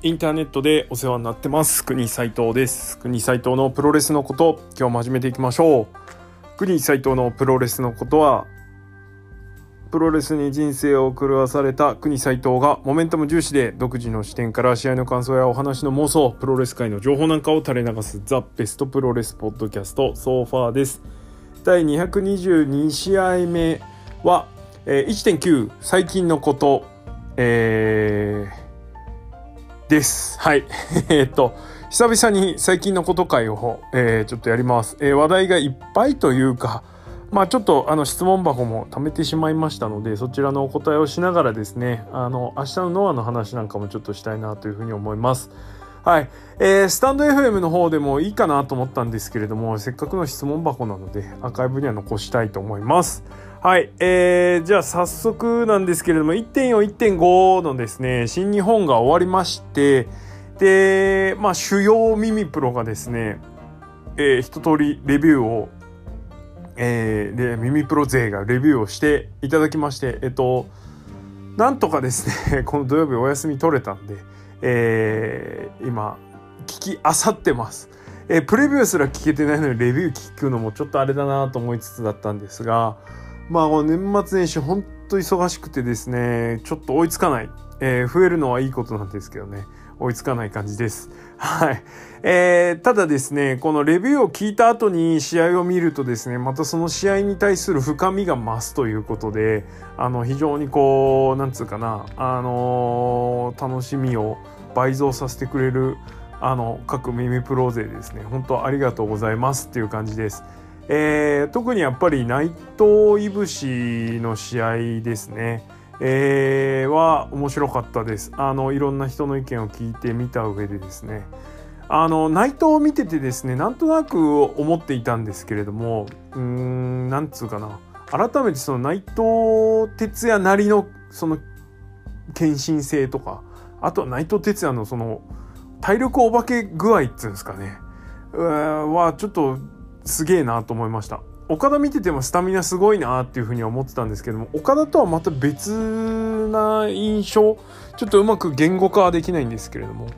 インターネットでお世話になってます。国斉藤です。国斉藤のプロレスのこと今日も始めていきましょう。国斉藤のプロレスのことはプロレスに人生を狂わされた国斉藤がモメンタム重視で独自の視点から試合の感想やお話の妄想プロレス界の情報なんかを垂れ流す The Best プロレス Podcast So Far です。第222試合目は、えー、1.9最近のこと。えー、です。はい。えっと、久々に最近のこと会を、えー、ちょっとやります。えー、話題がいっぱいというか、まあちょっとあの質問箱も貯めてしまいましたので、そちらのお答えをしながらですね、あの、明日のノアの話なんかもちょっとしたいなというふうに思います。はい。えー、スタンド FM の方でもいいかなと思ったんですけれども、せっかくの質問箱なので、アーカイブには残したいと思います。はい、えー、じゃあ早速なんですけれども1.4、1.5のですね新日本が終わりましてで、まあ、主要耳プロがですね、えー、一通りレビューを、えー、で耳プロ勢がレビューをしていただきましてえっとなんとかですね この土曜日お休み取れたんで、えー、今聞きあさってます。えー、プレビューすら聞けてないのにレビュー聞くのもちょっとあれだなと思いつつだったんですがまあ年末年始ほんと忙しくてですねちょっと追いつかない、えー、増えるのはいいことなんですけどね追いつかない感じです。はい。えー、ただですね、このレビューを聞いた後に試合を見るとですね、またその試合に対する深みが増すということで、あの、非常にこう、なんつうかな、あのー、楽しみを倍増させてくれる、あの、各耳プロ勢ですね、本当ありがとうございますっていう感じです。えー、特にやっぱり内藤いぶしの試合ですね、えー、は面白かったです。あのいろんな人の意見を聞いてみた上でですね。あの内藤を見ててですねなんとなく思っていたんですけれどもうんなんつうかな。改めてその内藤哲也なりのその献身性とかあとは内藤哲也のその体力お化け具合っつうんですかね。はちょっとすげえなと思いました。岡田見ててもスタミナすごいなっていうふうに思ってたんですけども岡田とはまた別な印象ちょっとうまく言語化はできないんですけれども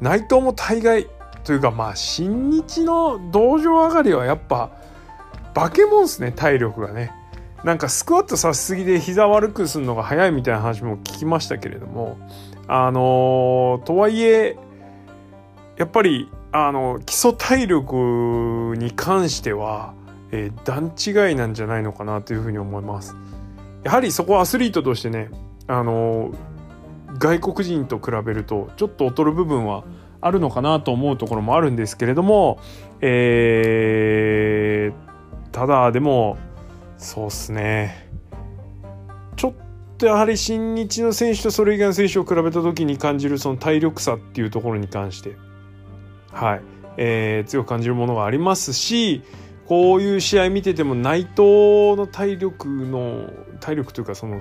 内藤も大概というかまあ新日の道場上がりはやっぱ化け物っすね体力がね。なんかスクワットさせすぎで膝悪くするのが早いみたいな話も聞きましたけれどもあのー、とはいえやっぱりあの基礎体力に関しては、えー、段違いなんじゃないのかなというふうに思います。やはりそこはアスリートとしてねあの外国人と比べるとちょっと劣る部分はあるのかなと思うところもあるんですけれども、えー、ただでもそうっすねちょっとやはり新日の選手とそれ以外の選手を比べた時に感じるその体力差っていうところに関してはいえー、強く感じるものがありますしこういう試合見てても内藤の体力の体力というかその、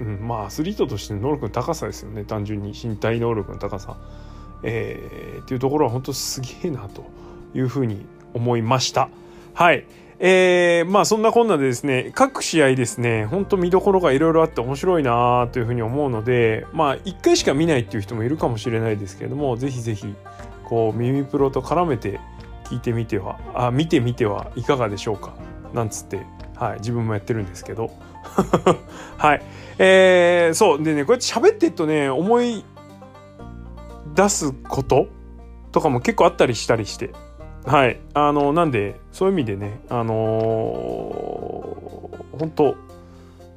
うん、まあアスリートとしての能力の高さですよね単純に身体能力の高さ、えー、っていうところは本当すげえなというふうに思いました。はい。えー、まあそんなこんなでですね、各試合ですね、ほんと見どころがいろいろあって面白いなというふうに思うので、まあ一回しか見ないっていう人もいるかもしれないですけれども、ぜひぜひこう耳プロと絡めて聞いてみてはあ見てみてはいかがでしょうか？なんつって、はい、自分もやってるんですけど。はい。えー、そう。でねこうやって喋ってるとね思い出すこととかも結構あったりしたりして。はい。あのなんでそういう意味でねあのー、本当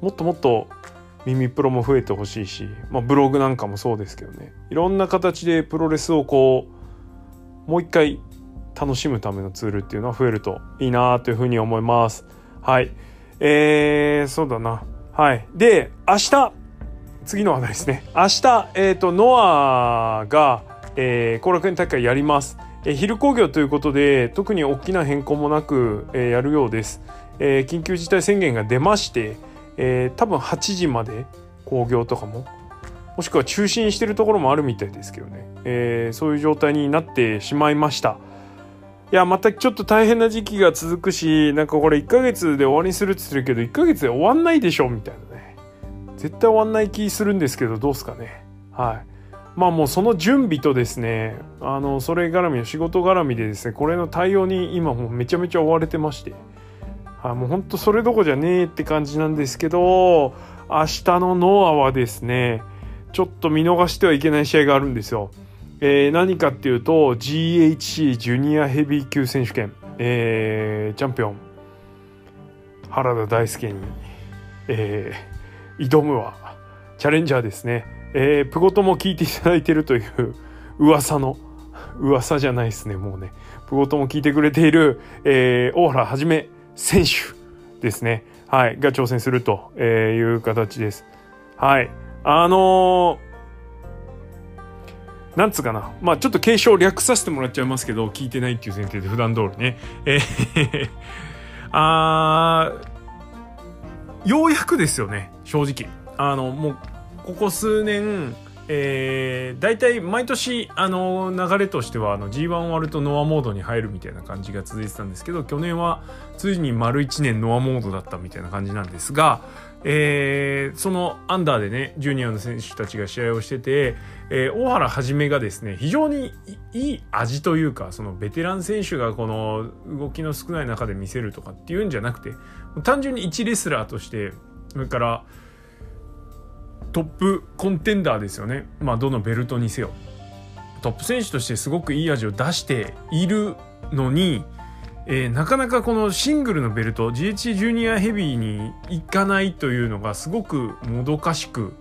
もっともっと耳プロも増えてほしいし、まあ、ブログなんかもそうですけどね。いろんな形でプロレスをこうもう一回楽しむためのツールっていうのは増えるといいなというふうに思います。はい。えー、そうだな。はい。で、明日、次の話題ですね。明日、えっ、ー、と、ノアが、えー、後楽園大会やります。えー、昼工業ということで、特に大きな変更もなく、えー、やるようです。えー、緊急事態宣言が出まして、えー、多分8時まで工業とかももしくは中止にしてるところもあるみたいですけどね、えー、そういう状態になってしまいました。いやまたちょっと大変な時期が続くしなんかこれ1ヶ月で終わりにするって言ってるけど1ヶ月で終わんないでしょみたいなね。絶対終わんない気するんですけどどうすかね。はい。まあもうその準備とですねあのそれ絡みの仕事絡みでですねこれの対応に今もうめちゃめちゃ追われてまして。あもうほんとそれどこじゃねえって感じなんですけど明日のノアはですねちょっと見逃してはいけない試合があるんですよ。えー、何かっていうと GHC ジュニアヘビー級選手権、えー、チャンピオン。原田大輔に、えー、挑むはチャレンジャーですね、えー、プゴトも聞いていただいてるという噂の噂じゃないですねもうね。プゴトも聞いてくれている、えー、大原はじめ選手ですね。はいが挑戦するという形です。はい。あのーなんつうかな。まあちょっと継承略させてもらっちゃいますけど、聞いてないっていう前提で普段通りね。えーあようやくですよね、正直。あの、もう、ここ数年、えー、大体毎年あの流れとしてはあの G1 終わるとノアモードに入るみたいな感じが続いてたんですけど去年はついに丸1年ノアモードだったみたいな感じなんですが、えー、そのアンダーでねジュニアの選手たちが試合をしてて、えー、大原はじめがですね非常にいい味というかそのベテラン選手がこの動きの少ない中で見せるとかっていうんじゃなくて単純に1レスラーとしてそれからトップコンテンダーですよね。まあどのベルトにせよ。トップ選手としてすごくいい味を出しているのにえー、なかなかこのシングルのベルト GH ジュニアヘビーに行かないというのがすごくもどかしく、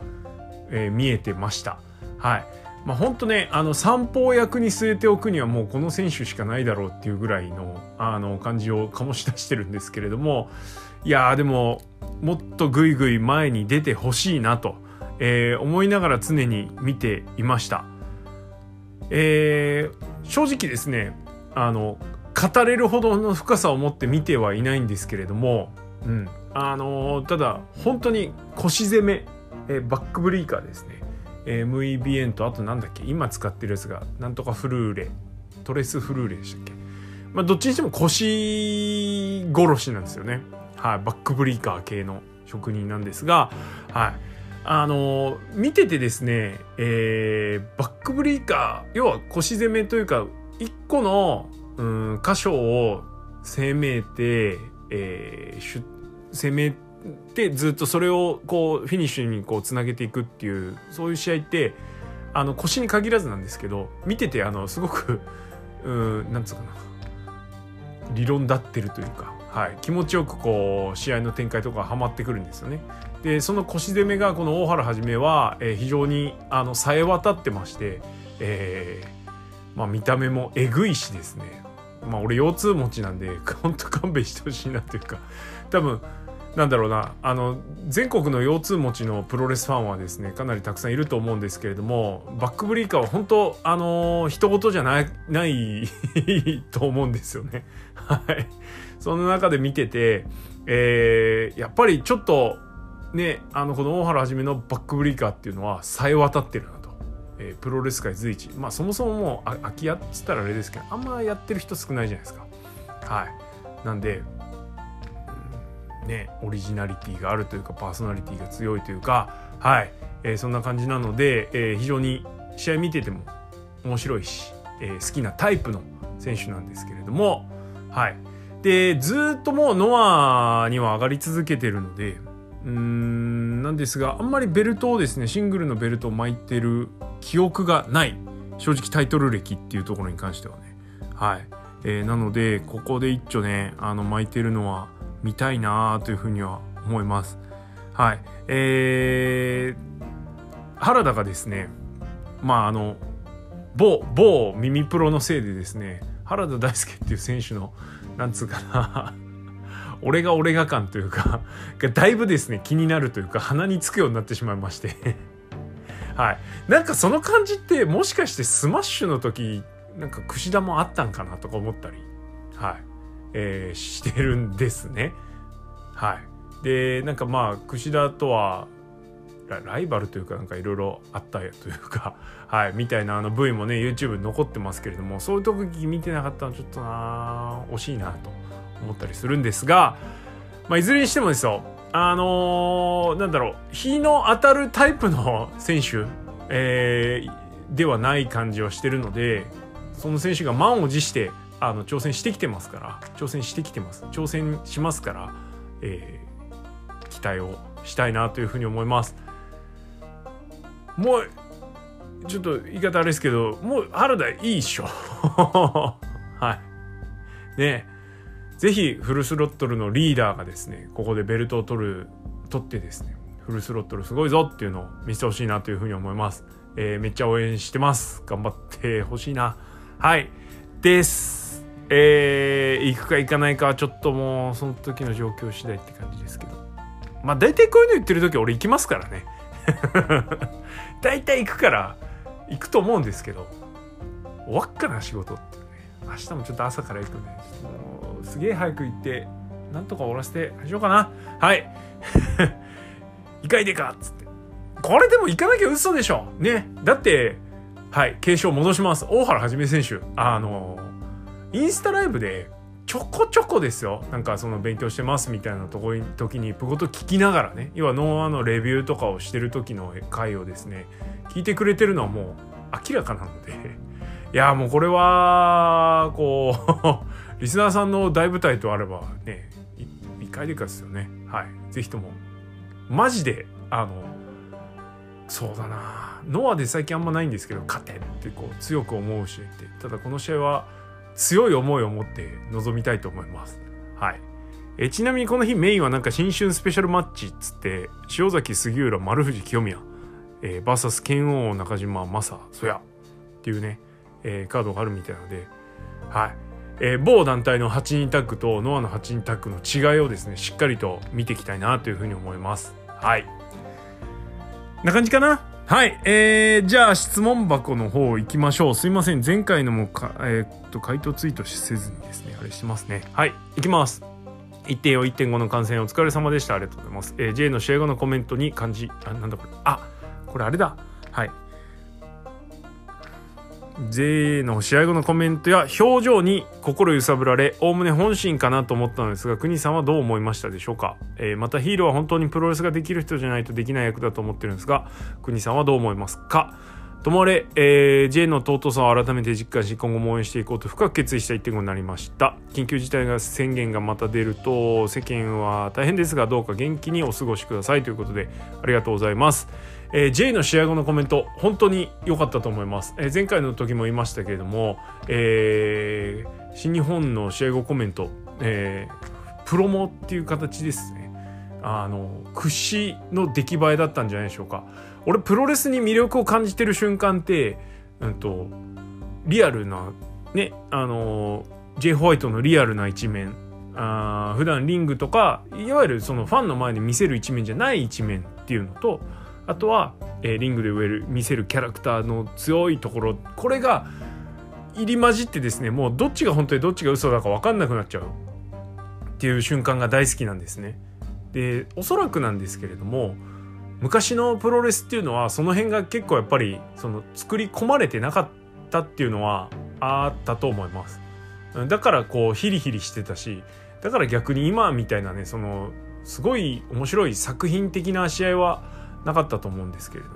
えー、見えてました。はい。まあ本当ね、あの三方役に据えておくにはもうこの選手しかないだろうっていうぐらいのあの感じを醸し出してるんですけれども、いやーでももっとぐいぐい前に出てほしいなと、えー、思いながら常に見ていました。えー、正直ですね、あの語れるほどの深さを持って見てはいないんですけれども、うん、あのー、ただ本当に腰攻め、えー、バックブリーカーですね、えー、MEBN とあとなんだっけ今使ってるやつがなんとかフルーレトレスフルーレでしたっけ。まあどっちにしても腰殺しなんですよね。はいバックブリーカー系の職人なんですがはい。あのー、見ててですね、えー、バックブリーカー要は腰攻めというか一個のうん箇所を攻めて、えー、攻めてずっとそれをこうフィニッシュにこうつなげていくっていうそういう試合ってあの腰に限らずなんですけど見ててあのすごくうんなんつうかな。理論立ってるというか、はい、気持ちよくこう試合の展開とかはまってくるんですよね。でその腰攻めがこの大原はじめは、えー、非常にあのさえ渡ってまして、えーまあ、見た目もえぐいしですね。まあ俺腰痛持ちなんで ほんと勘弁してほしいなというか多分なんだろうなあの全国の腰痛持ちのプロレスファンはですねかなりたくさんいると思うんですけれどもバックブリーカーは本当あの人事じゃないないと思うんですよね。はいその中で見てて、えー、やっぱりちょっとねあのこの大原はじめのバックブリーカーっていうのはさえ渡ってるな。えー、プロレス界随一。まあそもそももう空き家っつったらあれですけどあんまやってる人少ないじゃないですか。はい。なんで、うん、ねオリジナリティがあるというかパーソナリティが強いというかはい、えー、そんな感じなので、えー、非常に試合見てても面白いし、えー、好きなタイプの選手なんですけれどもはい。でずっともうノアには上がり続けてるのでなんですがあんまりベルトをですねシングルのベルトを巻いてる記憶がない正直タイトル歴っていうところに関してはね。はい、えー、なのでここで一丁ねあの巻いてるのは見たいなというふうには思います。はい。えー、原田がですねまああの某某耳プロのせいでですね原田大輔っていう選手のなんつうかな俺が俺が感というか だいぶですね気になるというか鼻につくようになってしまいまして。はい。なんかその感じってもしかしてスマッシュの時なんか櫛田もあったんかなとか思ったりはい。えー、してるんですね。はい。でなんかまあ櫛田とはライバルというかなんかいろいろあったというか、はい、みたいなあの V もね YouTube に残ってますけれどもそういう時見てなかったのちょっとな惜しいなと。思ったりするんですが、まあ、いずれにしてもですよあのー、なんだろう日の当たるタイプの選手、えー、ではない感じはしてるのでその選手が満を持してあの挑戦してきてますから挑戦してきてます挑戦しますから、えー、期待をしたいなというふうに思います。もうちょっと言い方あれですけどもう原田いいっしょ。はい。ね。ぜひフルスロットルのリーダーがですねここでベルトを取る取ってですねフルスロットルすごいぞっていうのを見せてほしいなというふうに思います、えー、めっちゃ応援してます。頑張ってほしいな。はい。です。えー、行くか行かないかはちょっともうその時の状況次第って感じですけど。まあ大体こういうの言ってる時俺行きますからね。大体行くから行くと思うんですけど終わっかな仕事ってね。明日もちょっと朝から行くんで、もうすげえ早く行ってなんとか終わらせてしようかな。はい。行かいでかっつって。これでも行かなきゃ嘘でしょ。ね。だってはい継承戻します。大原はじめ選手。あのインスタライブでちょこちょこですよ。なんかその勉強してますみたいなとこに時にプゴと聞きながらね。要はノーアのレビューとかをしてる時の回をですね聞いてくれてるのはもう明らかなので。いやもうこれはこうリスナーさんの大舞台とあればね一回でかですよね。はい。是非とも。マジであのそうだな。ノアで最近あんまないんですけど勝てってこう強く思う試合ってただこの試合は強い思いを持って臨みたいと思います。はい。えちなみにこの日メインはなんか新春スペシャルマッチっつって塩崎杉浦丸藤清宮、えー、VS 剣王中島正そやっていうね、えー、カードがあるみたいなのではい。えー、某団体の8人タッグとノアの8人タッグの違いをですねしっかりと見ていきたいなというふうに思いますはいな感じかな？はい、えー、じゃあ質問箱の方行きましょうすいません前回のもか、えー、っと回答ツイートせずにですねあれしてますねはい行きます1.4、1.5の観戦お疲れ様でした。ありがとうございます。えー、J の試合後のコメントに感じ、あ、なんだこれ。あ、これあれだ。はい。J の試合後のコメントや表情に心揺さぶられおおむね本心かなと思ったのですが国さんはどう思いましたでしょうか、えー、またヒーローは本当にプロレスができる人じゃないとできない役だと思ってるんですが国さんはどう思いますか？ともあれ、えー、J の尊さを改めて実感し今後も応援していこうと深く決意した一点になりました。緊急事態が宣言がまた出ると世間は大変ですがどうか元気にお過ごしくださいということでありがとうございます。えー、J の試合後のコメント本当に良かったと思います、えー、前回の時も言いましたけれども、えー、新日本の試合後コメント、えー、プロモっていう形ですね。あの屈指の出来栄えだったんじゃないでしょうか。俺プロレスに魅力を感じてる瞬間って、うんと、リアルなねあの J ホワイトのリアルな一面あ普段リングとかいわゆるそのファンの前で見せる一面じゃない一面っていうのとあとは、えー、リングで植える見せるキャラクターの強いところこれが入り混じってですねもうどっちが本当にどっちが嘘だか分かんなくなっちゃうっていう瞬間が大好きなんですね。でおそらくなんですけれども昔のプロレスっていうのはその辺が結構やっぱりその作り込まれてなかったっていうのはあったと思います。だからこうヒリヒリしてたしだから逆に今みたいなねそのすごい面白い作品的な試合はなかったと思うんですけれども。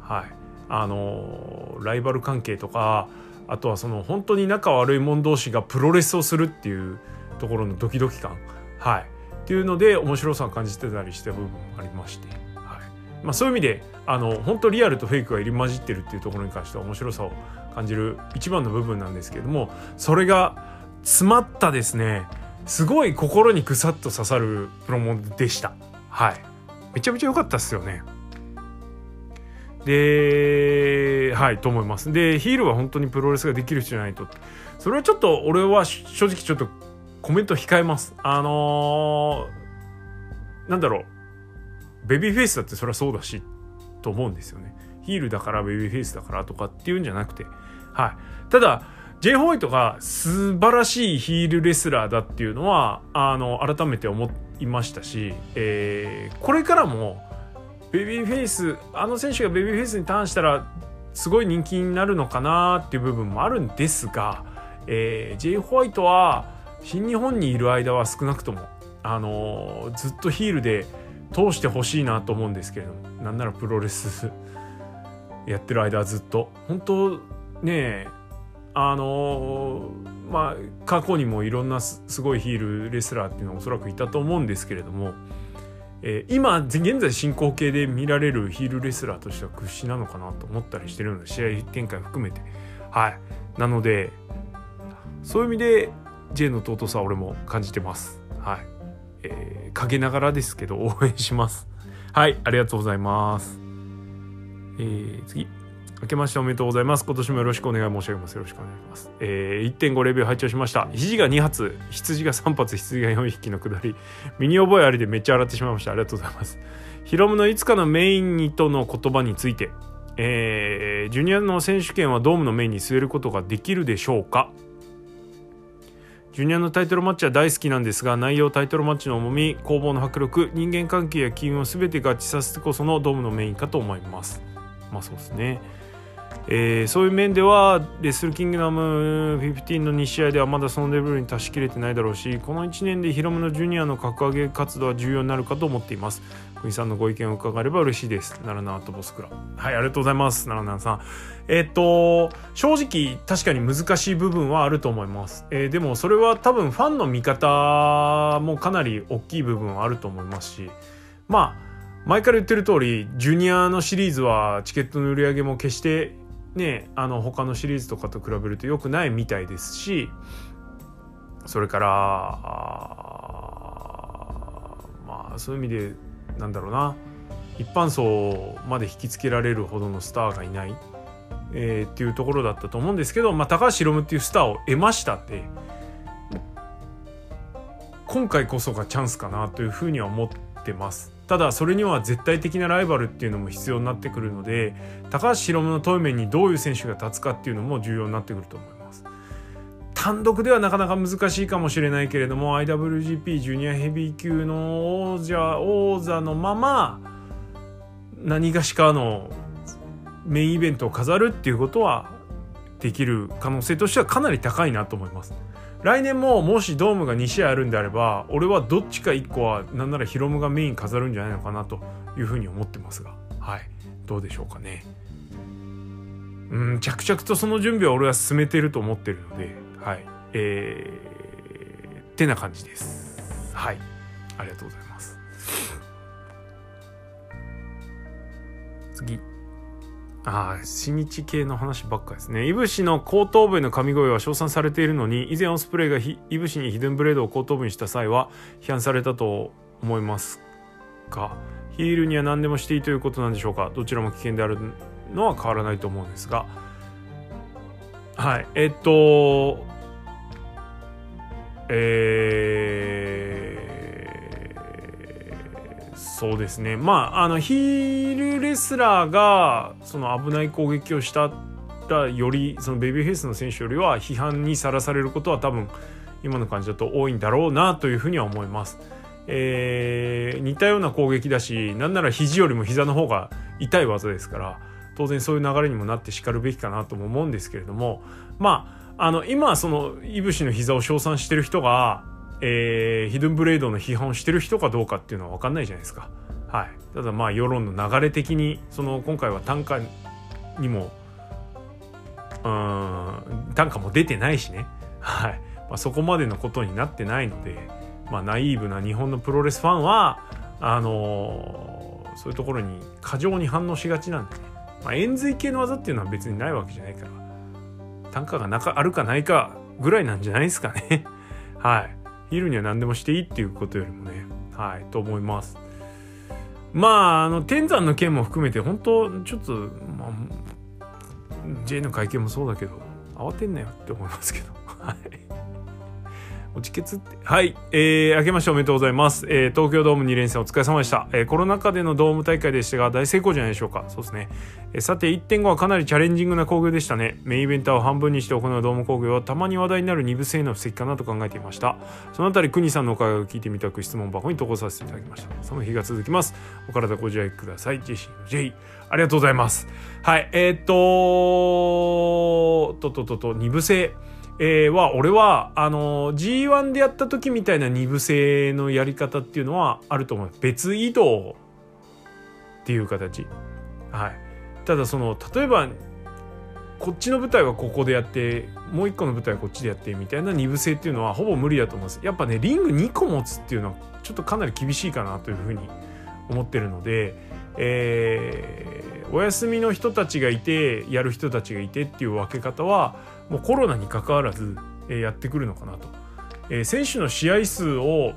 はい。あのライバル関係とかあとはその本当に仲悪い者同士がプロレスをするっていうところのドキドキ感。はい。っていうので面白さを感じてたりした部分もありまして、はい。まあ、そういう意味であの本当リアルとフェイクが入り混じってるっていうところに関しては面白さを感じる一番の部分なんですけれどもそれが詰まったですねすごい心にぐさっと刺さるプロモでした。はい。めちゃめちゃ良かったっすよね。で、はい、と思います。で、ヒールは本当にプロレスができる人じゃないと。それはちょっと、俺は正直ちょっとコメント控えます。あのー、なんだろう。ベビーフェイスだってそれはそうだし、と思うんですよね。ヒールだからベビーフェイスだからとかっていうんじゃなくて。はい。ただ、J ホワイトが素晴らしいヒールレスラーだっていうのは、あの、改めて思いましたし、えー、これからも、ベビーフェイスあの選手がベビーフェイスにターンしたらすごい人気になるのかなっていう部分もあるんですが、えー、J. ホワイトは新日本にいる間は少なくとも、あのー、ずっとヒールで通してほしいなと思うんですけれどもなんならプロレスやってる間はずっと本当ねあのまあ過去にもいろんなすごいヒールレスラーっていうのはおそらくいたと思うんですけれども、えー、今現在進行形で見られるヒールレスラーとしては屈指なのかなと思ったりしてるので試合展開含めて。はい。なのでそういう意味で J の尊さは俺も感じてます。はい、えー、陰ながらですけど応援します。はい。ありがとうございます。えー、次。明けましておめでとうございます。今年もよろしくお願い申し上げます。よろしくお願いします。えー、1.5レビュー拝聴しました。肘が2発、羊が3発、羊が4匹のくだり。身に覚えありでめっちゃ洗ってしまいました。ありがとうございます。ヒロムのいつかのメインにとの言葉について、えー、ジュニアの選手権はドームのメインに据えることができるでしょうかジュニアのタイトルマッチは大好きなんですが内容タイトルマッチの重み攻防の迫力人間関係や機運を全て合致させてこそのドームのメインかと思いますまあそうですねえー、そういう面ではレッスルキングダム15の2試合ではまだそのレベルに達しきれてないだろうしこの1年でヒロムのジュニアの格上げ活動は重要になるかと思っています。国さんのご意見を伺えれば嬉しいです。奈良ナとボスクラ。はいありがとうございます。奈良ナさん。えー、っと正直確かに難しい部分はあると思います、えー、でもそれは多分ファンの見方もかなり大きい部分はあると思いますし。まあ前から言ってる通りジュニアのシリーズはチケットの売り上げも決してねあの他のシリーズとかと比べると良くないみたいですしそれからまあそういう意味でなんだろうな一般層まで引きつけられるほどのスターがいない、えー、っていうところだったと思うんですけど、まあ、高橋宏夢っていうスターを得ましたって今回こそがチャンスかなというふうには思ってます。ただそれには絶対的なライバルっていうのも必要になってくるので高橋宏夢のトイメンにどういう選手が立つかっていうのも重要になってくると思います単独ではなかなか難しいかもしれないけれども IWGP ジュニアヘビー級の王者王座のまま何がしかのメインイベントを飾るっていうことはできる可能性としてはかなり高いなと思います。来年ももしドームが2試合あるんであれば俺はどっちか1個はなんならヒロムがメイン飾るんじゃないのかなというふうに思ってますが。はい。どうでしょうかね。うん着々とその準備は俺は進めてると思ってるのではい。えー、ってな感じです。はい。ありがとうございます。次。ああ、新日系の話ばっかですね。いぶしの後頭部への神声は称賛されているのに、以前オスプレイがいぶしにヒデンブレードを後頭部にした際は批判されたと思いますか？ヒールには何でもしていいということなんでしょうか？どちらも危険であるのは変わらないと思うんですが。はい。えっと、えー、そうですねまああのヒールレスラーがその危ない攻撃をしたらよりそのベビーフェイスの選手よりは批判にさらされることは多分今の感じだと多いんだろうなというふうには思います。えー、似たような攻撃だしなんなら肘よりも膝の方が痛い技ですから当然そういう流れにもなってしかるべきかなとも思うんですけれどもまああの今そのいぶしの膝を称賛してる人がえー、ヒドゥンブレードの批判をしてる人かどうかっていうのは分かんないじゃないですか。はい、ただまあ世論の流れ的にその今回は短歌にもうん短歌も出てないしね、はい。まあ、そこまでのことになってないので、まあ、ナイーブな日本のプロレスファンはあのー、そういうところに過剰に反応しがちなんでね、まあ、円髄系の技っていうのは別にないわけじゃないから単価がなかあるかないかぐらいなんじゃないですかね。はい。見るには何でもしていいっていうことよりもねはいと思います。まああの天山の件も含めて本当ちょっとまあ J の会見もそうだけど慌てんなよって思いますけど。はい。おちけつって。はい。えー、明けましておめでとうございます。えー、東京ドーム2連戦お疲れ様でした。えー、コロナ禍でのドーム大会でしたが、大成功じゃないでしょうか。そうですね。えー、さて、1.5はかなりチャレンジングな工業でしたね。メインイベントを半分にして行うドーム工業は、たまに話題になる2部制の布石かなと考えていました。そのあたり、国さんのお会を聞いてみたく質問箱に投稿させていただきました。その日が続きます。お体ご自愛ください。ジェシーの J。ありがとうございます。はい。えー、っと、とととと、2部制。えー、は俺はあの G1 でやった時みたいな二部制のやり方っていうのはあると思う。別移動っていう形。はい。ただその例えばこっちの舞台はここでやってもう一個の舞台はこっちでやってみたいな二部制っていうのはほぼ無理だと思います。やっぱねリング2個持つっていうのはちょっとかなり厳しいかなというふうに思ってるので、えー、お休みの人たちがいてやる人たちがいてっていう分け方はもうコロナにかかわらず、え、やってくるのかなと、え、選手の試合数を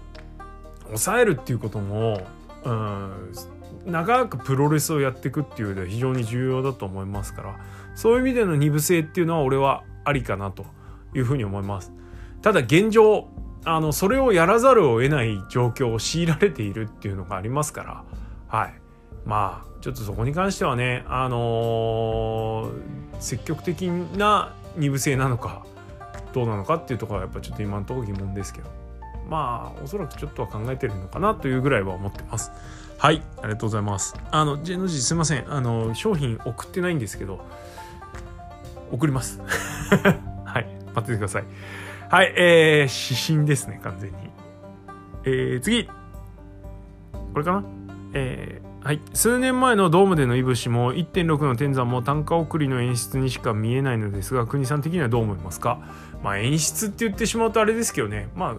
抑えるっていうことも、うん、長くプロレスをやっていくっていう上では非常に重要だと思いますからそういう意味での二部制っていうのは俺はありかなというふうに思います。ただ現状あのそれをやらざるを得ない状況を強いられているっていうのがありますからはい。まあちょっとそこに関してはねあのー、積極的な二部制なのかどうなのかっていうところはやっぱちょっと今のところ疑問ですけどまあおそらくちょっとは考えてるのかなというぐらいは思ってます。はいありがとうございます。あの J の字すいません。あの商品送ってないんですけど送ります。はい待っててください。はいえー、指針ですね完全に。えー、次。これかな？えー、はい、数年前のドームでのいぶしも1.6の天山も単価送りの演出にしか見えないのですが国さん的にはどう思いますか？まあ演出って言ってしまうとあれですけどねまあ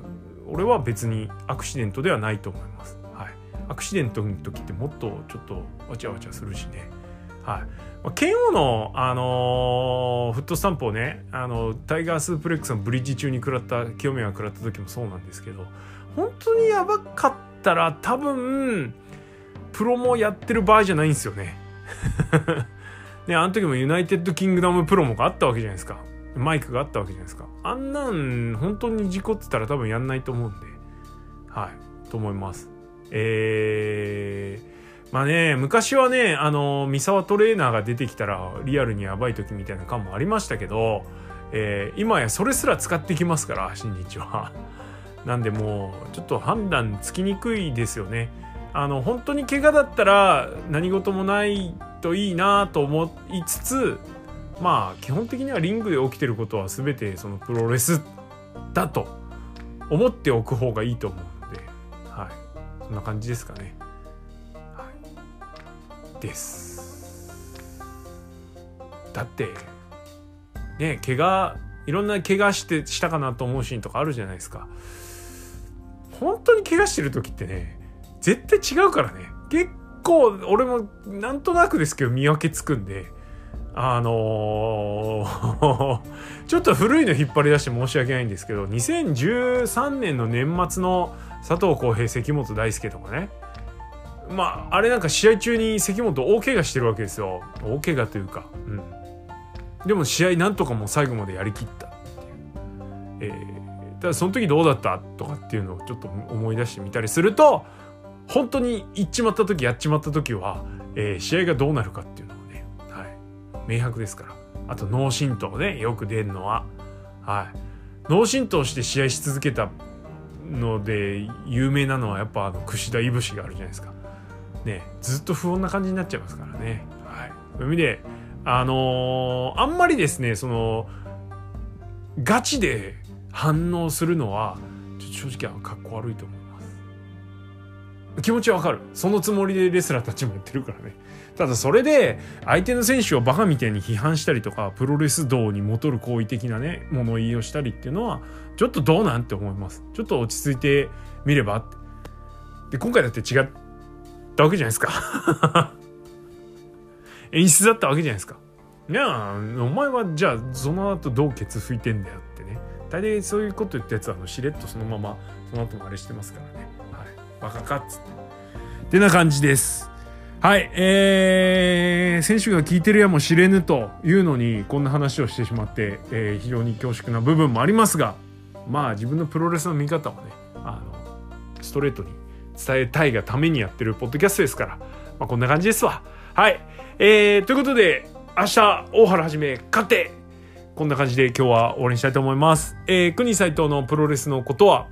俺は別にアクシデントではないと思います。はい、アクシデントの時ってもっとちょっとわちゃわちゃするしね。はいまあ。剣王の、あのー、フットスタンプをね、あの、タイガースープレックスのブリッジ中に食らった、清宮が食らった時もそうなんですけど、本当にやばかったら多分、プロモやってる場合じゃないんですよね。ね、あの時もユナイテッドキングダムプロモがあったわけじゃないですか。マイクがあったわけじゃないですか。あんなん本当に事故ってたら多分やんないと思うんで。はい。と思います。えー、まあね昔はねあの三沢トレーナーが出てきたらリアルにやばい時みたいな感もありましたけど、えー、今やそれすら使ってきますから新日は。なんでもうちょっと判断つきにくいですよね。あの本当に怪我だったら何事もないといいなと思いつつまあ基本的にはリングで起きてることは全てそのプロレスだと思っておく方がいいと思うので、はい、そんな感じですかね。はい、です。だってね怪我いろんな怪我してしたかなと思うシーンとかあるじゃないですか。本当に怪我してる時ってね絶対違うからね。結構俺もなんとなくですけど見分けつくんで。あのー ちょっと古いの引っ張り出して申し訳ないんですけど2013年の年末の佐藤浩平関本大輔とかね。まああれなんか試合中に関本大怪我してるわけですよ。大怪我というか。うん。でも試合なんとかも最後までやりきったっていう、えー、ただその時どうだったとかっていうのをちょっと思い出してみたりすると本当に行っちまった時やっちまった時は、えー、試合がどうなるかっていうのはね、はい。明白ですから。あと脳震盪ねよく出るのは。はい。脳震盪して試合し続けたので有名なのはやっぱあの櫛田いぶしがあるじゃないですか。ねずっと不穏な感じになっちゃいますからね。はい。そういう意味であのー、あんまりですねそのガチで反応するのは正直かっこ悪いと思います気持ちはわかる。そのつもりでレスラーたちもやってるからね。ただそれで相手の選手をバカみたいに批判したりとかプロレス道に戻る好意的なね物言いをしたりっていうのはちょっとどうなんて思います。ちょっと落ち着いてみれば。で今回だって違ったわけじゃないですか。演出だったわけじゃないですか。いやお前はじゃあその後どうケツ拭いてんだよってね。大体そういうこと言ったやつはあのしれっとそのままその後もあれしてますからね。バカかっつって。ってな感じです。はい、えー、選手が聞いてるやもしれぬというのにこんな話をしてしまって、えー、非常に恐縮な部分もありますがまあ自分のプロレスの見方をねあのストレートに伝えたいがためにやってるポッドキャストですから、まあ、こんな感じですわ。はい、えー、ということで明日大原はじめ勝って。こんな感じで今日は終わりにしたいと思います。えー、国斎藤のプロレスのことは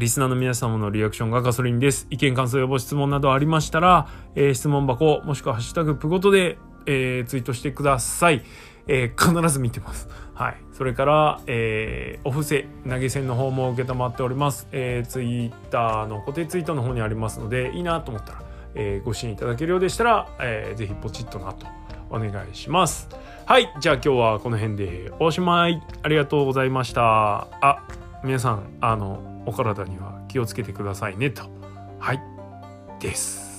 リスナーの皆様のリアクションがガソリンです。意見、感想、予防、質問などありましたら、えー、質問箱、もしくはハッシュタグプごとで、えー、ツイートしてください。えー、必ず見てます。はい。それから、えー、お布施、投げ銭の方も承っております。えー、ツイッターの固定ツイートの方にありますので、いいなと思ったら、えー、ご支援いただけるようでしたら、えー、ぜひポチッとなとお願いします。はい。じゃあ今日はこの辺でおしまい。ありがとうございました。あ、皆さん、あの、お体には気をつけてくださいねとはいです。